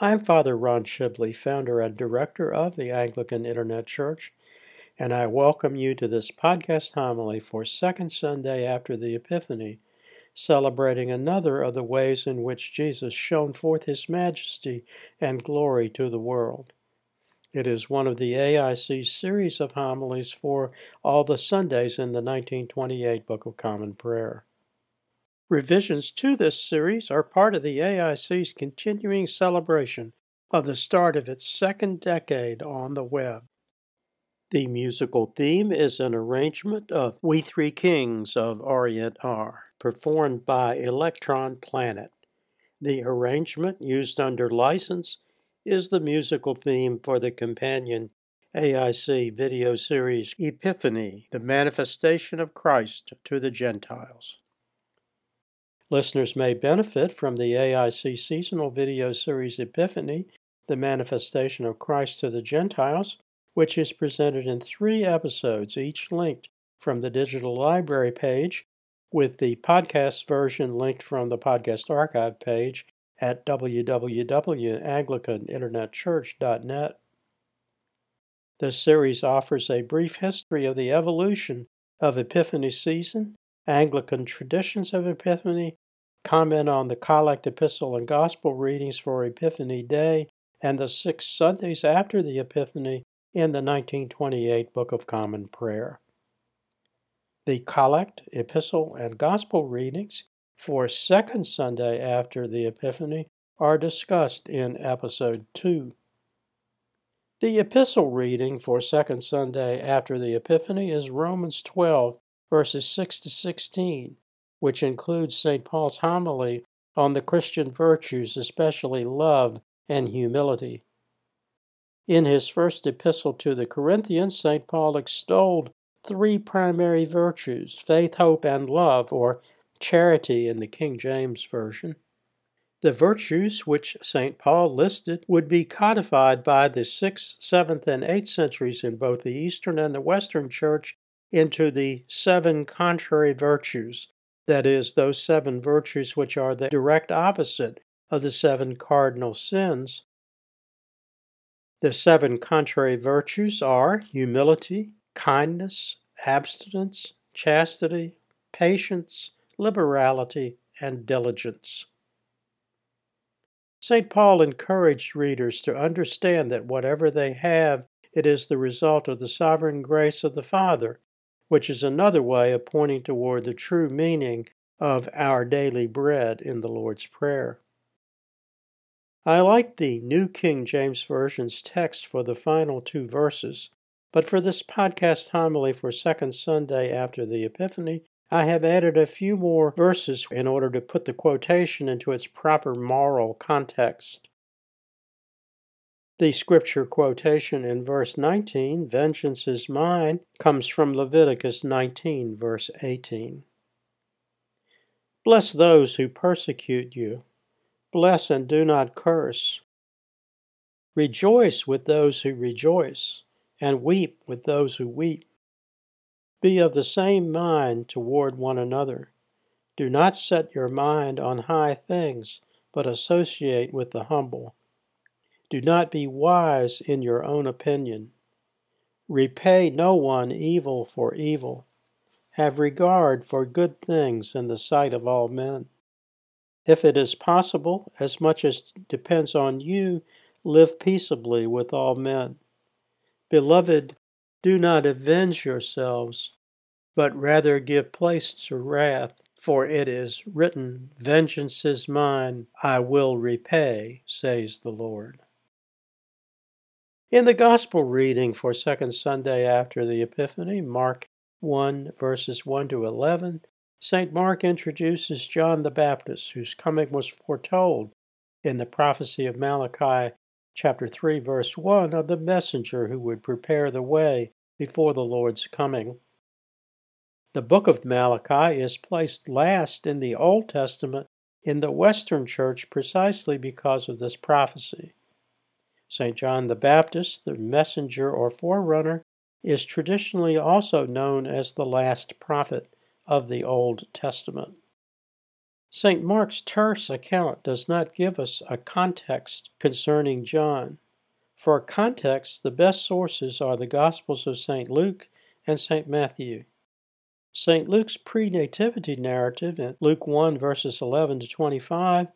I'm Father Ron Shibley, founder and director of the Anglican Internet Church, and I welcome you to this podcast homily for Second Sunday after the Epiphany, celebrating another of the ways in which Jesus shone forth his majesty and glory to the world. It is one of the AIC's series of homilies for all the Sundays in the 1928 Book of Common Prayer. Revisions to this series are part of the AIC's continuing celebration of the start of its second decade on the web. The musical theme is an arrangement of We Three Kings of Orient Are, performed by Electron Planet. The arrangement, used under license, is the musical theme for the companion AIC video series Epiphany, the Manifestation of Christ to the Gentiles. Listeners may benefit from the AIC seasonal video series Epiphany, the Manifestation of Christ to the Gentiles, which is presented in three episodes, each linked from the digital library page, with the podcast version linked from the podcast archive page at www.anglicaninternetchurch.net. This series offers a brief history of the evolution of Epiphany season Anglican traditions of Epiphany, comment on the Collect Epistle and Gospel readings for Epiphany Day and the six Sundays after the Epiphany in the 1928 Book of Common Prayer. The Collect, Epistle, and Gospel readings for second Sunday after the Epiphany are discussed in Episode 2. The epistle reading for second Sunday after the Epiphany is Romans 12, verses 6 to 16, which includes St. Paul's homily on the Christian virtues, especially love and humility. In his first epistle to the Corinthians, St. Paul extolled three primary virtues faith, hope, and love, or charity in the King James Version. The virtues which St. Paul listed would be codified by the 6th, 7th, and 8th centuries in both the Eastern and the Western Church into the seven contrary virtues, that is, those seven virtues which are the direct opposite of the seven cardinal sins. The seven contrary virtues are humility, kindness, abstinence, chastity, patience, liberality, and diligence. St. Paul encouraged readers to understand that whatever they have, it is the result of the sovereign grace of the Father which is another way of pointing toward the true meaning of our daily bread in the Lord's Prayer. I like the New King James Version's text for the final two verses, but for this podcast homily for Second Sunday after the Epiphany, I have added a few more verses in order to put the quotation into its proper moral context. The scripture quotation in verse 19, Vengeance is mine, comes from Leviticus 19, verse 18. Bless those who persecute you. Bless and do not curse. Rejoice with those who rejoice, and weep with those who weep. Be of the same mind toward one another. Do not set your mind on high things, but associate with the humble. Do not be wise in your own opinion. Repay no one evil for evil. Have regard for good things in the sight of all men. If it is possible, as much as depends on you, live peaceably with all men. Beloved, do not avenge yourselves, but rather give place to wrath, for it is written, Vengeance is mine, I will repay, says the Lord. In the Gospel reading for Second Sunday after the Epiphany, Mark 1 verses 1 to 11, St. Mark introduces John the Baptist, whose coming was foretold in the prophecy of Malachi chapter 3 verse 1 of the messenger who would prepare the way before the Lord's coming. The book of Malachi is placed last in the Old Testament in the Western Church precisely because of this prophecy. St. John the Baptist, the messenger or forerunner, is traditionally also known as the last prophet of the Old Testament. St. Mark's terse account does not give us a context concerning John. For context, the best sources are the Gospels of St. Luke and St. Matthew. St. Luke's pre-nativity narrative in Luke 1 verses 11 to 25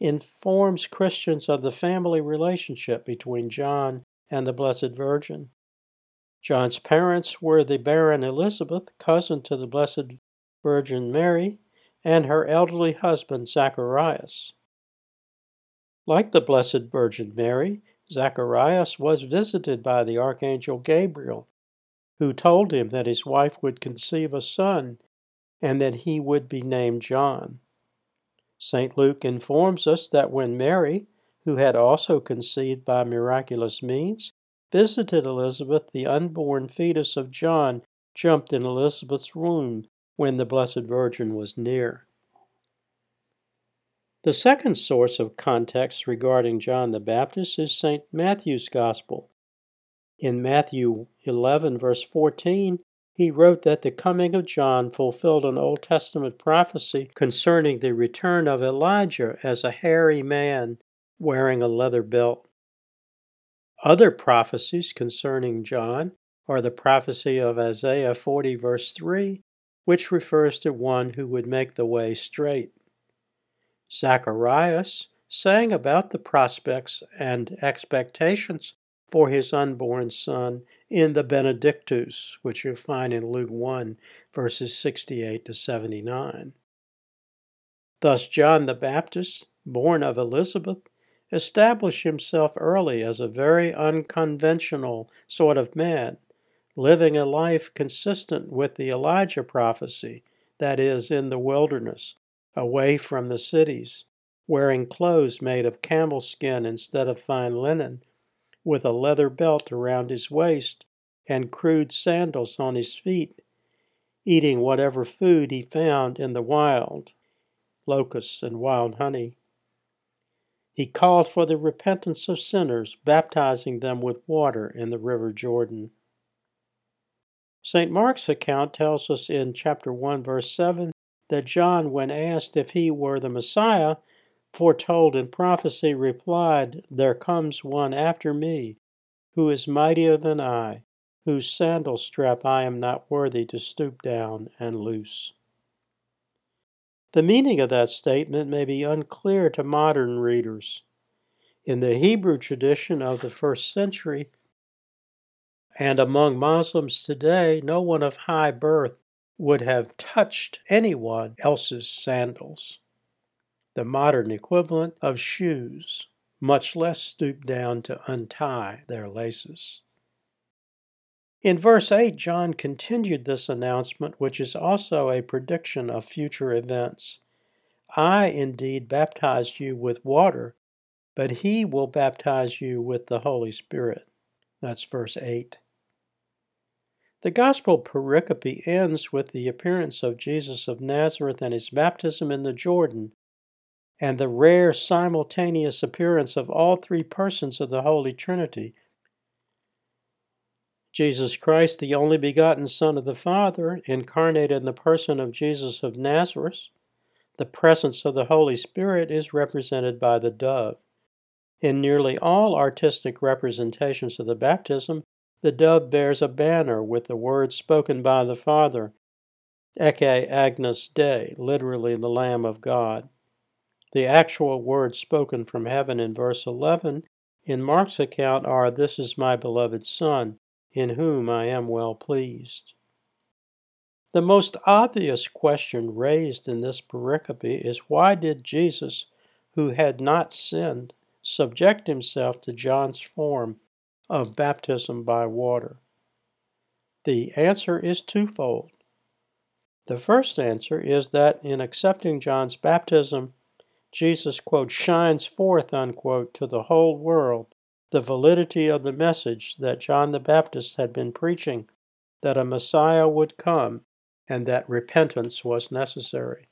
informs Christians of the family relationship between John and the Blessed Virgin. John's parents were the barren Elizabeth, cousin to the Blessed Virgin Mary, and her elderly husband Zacharias. Like the Blessed Virgin Mary, Zacharias was visited by the Archangel Gabriel, who told him that his wife would conceive a son and that he would be named John. St. Luke informs us that when Mary, who had also conceived by miraculous means, visited Elizabeth, the unborn fetus of John jumped in Elizabeth's womb when the Blessed Virgin was near. The second source of context regarding John the Baptist is St. Matthew's Gospel. In Matthew 11, verse 14, he wrote that the coming of John fulfilled an Old Testament prophecy concerning the return of Elijah as a hairy man wearing a leather belt. Other prophecies concerning John are the prophecy of Isaiah 40, verse 3, which refers to one who would make the way straight. Zacharias sang about the prospects and expectations for his unborn son in the Benedictus, which you find in Luke 1, verses 68 to 79. Thus, John the Baptist, born of Elizabeth, established himself early as a very unconventional sort of man, living a life consistent with the Elijah prophecy, that is, in the wilderness, away from the cities, wearing clothes made of camel skin instead of fine linen, with a leather belt around his waist and crude sandals on his feet, eating whatever food he found in the wild locusts and wild honey. He called for the repentance of sinners, baptizing them with water in the river Jordan. St. Mark's account tells us in chapter 1, verse 7, that John, when asked if he were the Messiah, foretold in prophecy, replied, There comes one after me, who is mightier than I, whose sandal strap I am not worthy to stoop down and loose. The meaning of that statement may be unclear to modern readers. In the Hebrew tradition of the first century, and among Muslims today, no one of high birth would have touched anyone else's sandals, the modern equivalent of shoes, much less stoop down to untie their laces. In verse 8, John continued this announcement, which is also a prediction of future events. I indeed baptized you with water, but he will baptize you with the Holy Spirit. That's verse 8. The Gospel pericope ends with the appearance of Jesus of Nazareth and his baptism in the Jordan, and the rare simultaneous appearance of all three persons of the Holy Trinity. Jesus Christ, the only begotten Son of the Father, incarnate in the person of Jesus of Nazareth, the presence of the Holy Spirit is represented by the dove. In nearly all artistic representations of the baptism, the dove bears a banner with the words spoken by the Father, Ecce Agnus Dei, literally the Lamb of God. The actual words spoken from heaven in verse 11 in Mark's account are, This is my beloved Son, in whom I am well pleased. The most obvious question raised in this pericope is why did Jesus, who had not sinned, subject himself to John's form of baptism by water? The answer is twofold. The first answer is that in accepting John's baptism, Jesus, quote, shines forth, unquote, to the whole world the validity of the message that John the Baptist had been preaching that a Messiah would come and that repentance was necessary.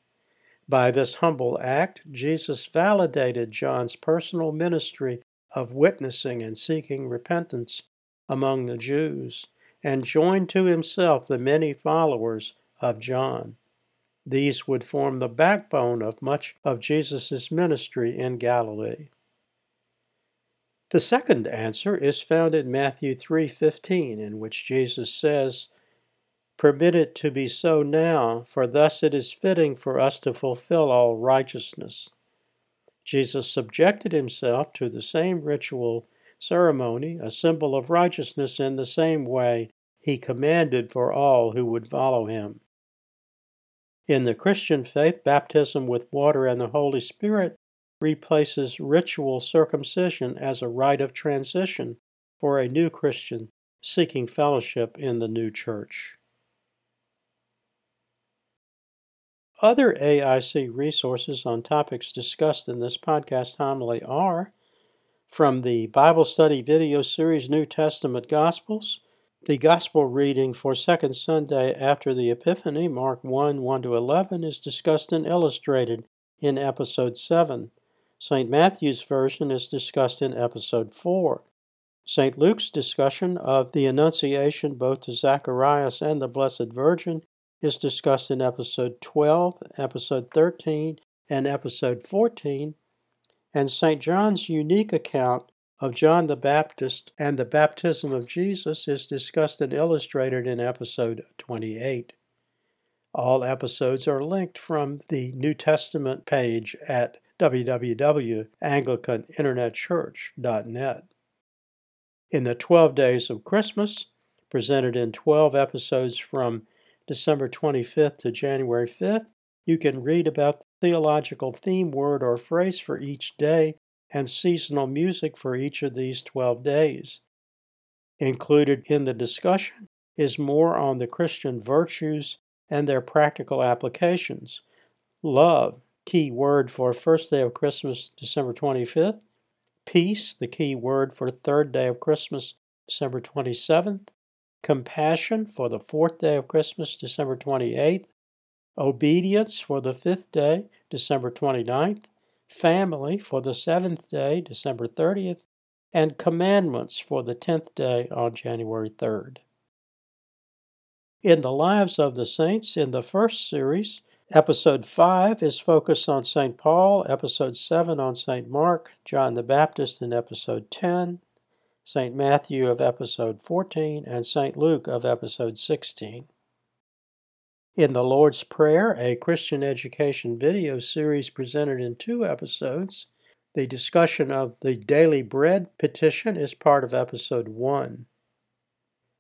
By this humble act, Jesus validated John's personal ministry of witnessing and seeking repentance among the Jews, and joined to himself the many followers of John. These would form the backbone of much of Jesus' ministry in Galilee. The second answer is found in Matthew 3:15 in which Jesus says, "Permit it to be so now, for thus it is fitting for us to fulfill all righteousness." Jesus subjected himself to the same ritual ceremony, a symbol of righteousness in the same way he commanded for all who would follow him. In the Christian faith, baptism with water and the Holy Spirit replaces ritual circumcision as a rite of transition for a new Christian seeking fellowship in the new church. Other AIC resources on topics discussed in this podcast homily are from the Bible study video series New Testament Gospels, the Gospel reading for Second Sunday after the Epiphany, Mark 1 1 to 11, is discussed and illustrated in Episode 7. St. Matthew's version is discussed in Episode 4. St. Luke's discussion of the Annunciation both to Zacharias and the Blessed Virgin is discussed in Episode 12, Episode 13, and Episode 14. And St. John's unique account of John the Baptist and the baptism of Jesus is discussed and illustrated in episode 28. All episodes are linked from the New Testament page at www.anglicaninternetchurch.net. In the 12 Days of Christmas, presented in 12 episodes from December 25th to January 5th, you can read about the theological theme word or phrase for each day and seasonal music for each of these 12 days. Included in the discussion is more on the Christian virtues and their practical applications. Love, key word for first day of Christmas, December 25th. Peace, the key word for third day of Christmas, December 27th. Compassion for the fourth day of Christmas, December 28th. Obedience for the fifth day, December 29th family for the seventh day, December 30th, and commandments for the tenth day on January 3rd. In the lives of the saints, in the first series, episode 5 is focused on St. Paul, episode 7 on St. Mark, John the Baptist in episode 10, St. Matthew of episode 14, and St. Luke of episode 16. In the Lord's Prayer, a Christian education video series presented in two episodes, the discussion of the Daily Bread petition is part of episode 1.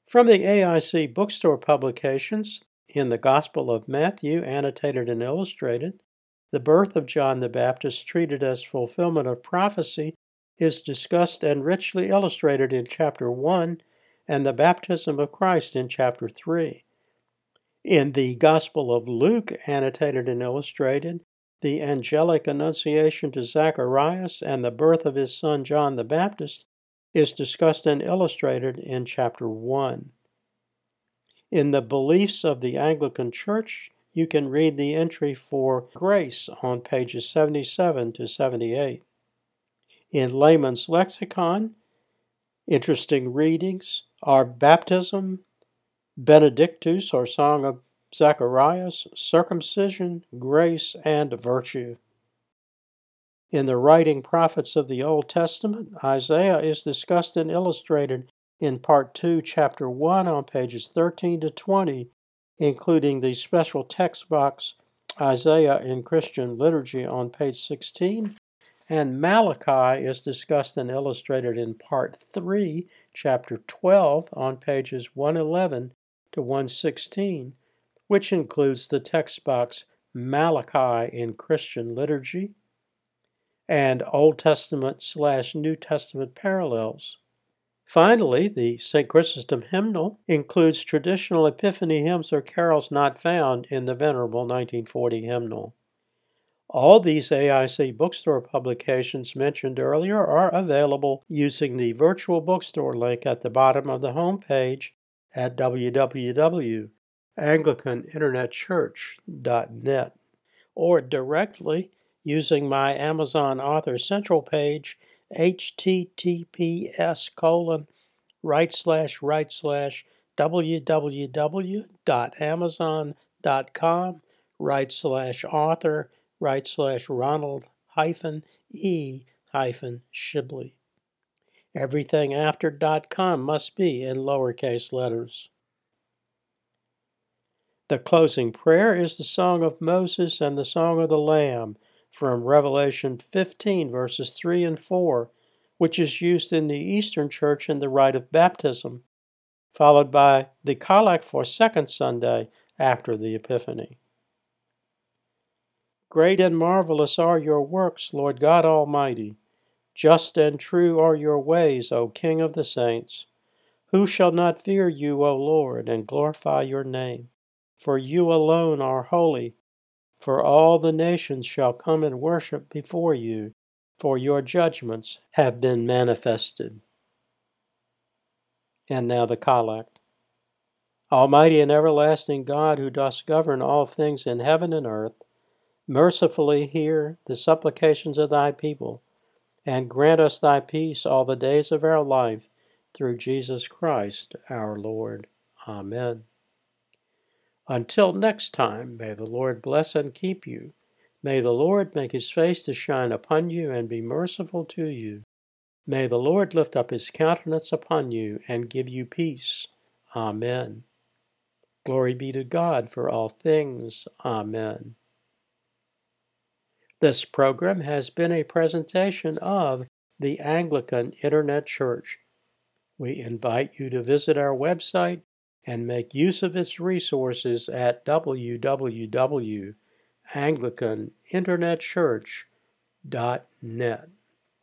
From the AIC bookstore publications, in the Gospel of Matthew, annotated and illustrated, the birth of John the Baptist, treated as fulfillment of prophecy, is discussed and richly illustrated in chapter 1, and the baptism of Christ in chapter 3. In the Gospel of Luke, annotated and illustrated, the angelic annunciation to Zacharias and the birth of his son John the Baptist is discussed and illustrated in chapter 1. In the Beliefs of the Anglican Church, you can read the entry for grace on pages 77 to 78. In Layman's Lexicon, interesting readings are baptism, Benedictus, or Song of Zacharias, circumcision, grace, and virtue. In the writing prophets of the Old Testament, Isaiah is discussed and illustrated in Part 2, Chapter 1, on pages 13 to 20, including the special text box Isaiah in Christian Liturgy on page 16, and Malachi is discussed and illustrated in Part 3, Chapter 12, on pages 111 to 116, which includes the text box Malachi in Christian liturgy and Old Testament slash New Testament parallels. Finally, the St. Chrysostom hymnal includes traditional Epiphany hymns or carols not found in the Venerable 1940 hymnal. All these AIC bookstore publications mentioned earlier are available using the virtual bookstore link at the bottom of the home page at www.anglicaninternetchurch.net or directly using my Amazon Author Central page, https colon right slash right slash www.amazon.com right slash author right slash Ronald hyphen E hyphen Shibley. Everything after .com must be in lowercase letters. The closing prayer is the Song of Moses and the Song of the Lamb from Revelation 15, verses 3 and 4, which is used in the Eastern Church in the rite of baptism, followed by the Collect for Second Sunday after the Epiphany. Great and marvelous are your works, Lord God Almighty. Just and true are your ways, O King of the saints. Who shall not fear you, O Lord, and glorify your name? For you alone are holy, for all the nations shall come and worship before you, for your judgments have been manifested. And now the collect. Almighty and everlasting God, who dost govern all things in heaven and earth, mercifully hear the supplications of thy people, and grant us thy peace all the days of our life, through Jesus Christ our Lord. Amen. Until next time, may the Lord bless and keep you. May the Lord make his face to shine upon you and be merciful to you. May the Lord lift up his countenance upon you and give you peace. Amen. Glory be to God for all things. Amen. This program has been a presentation of the Anglican Internet Church. We invite you to visit our website and make use of its resources at www.anglicaninternetchurch.net.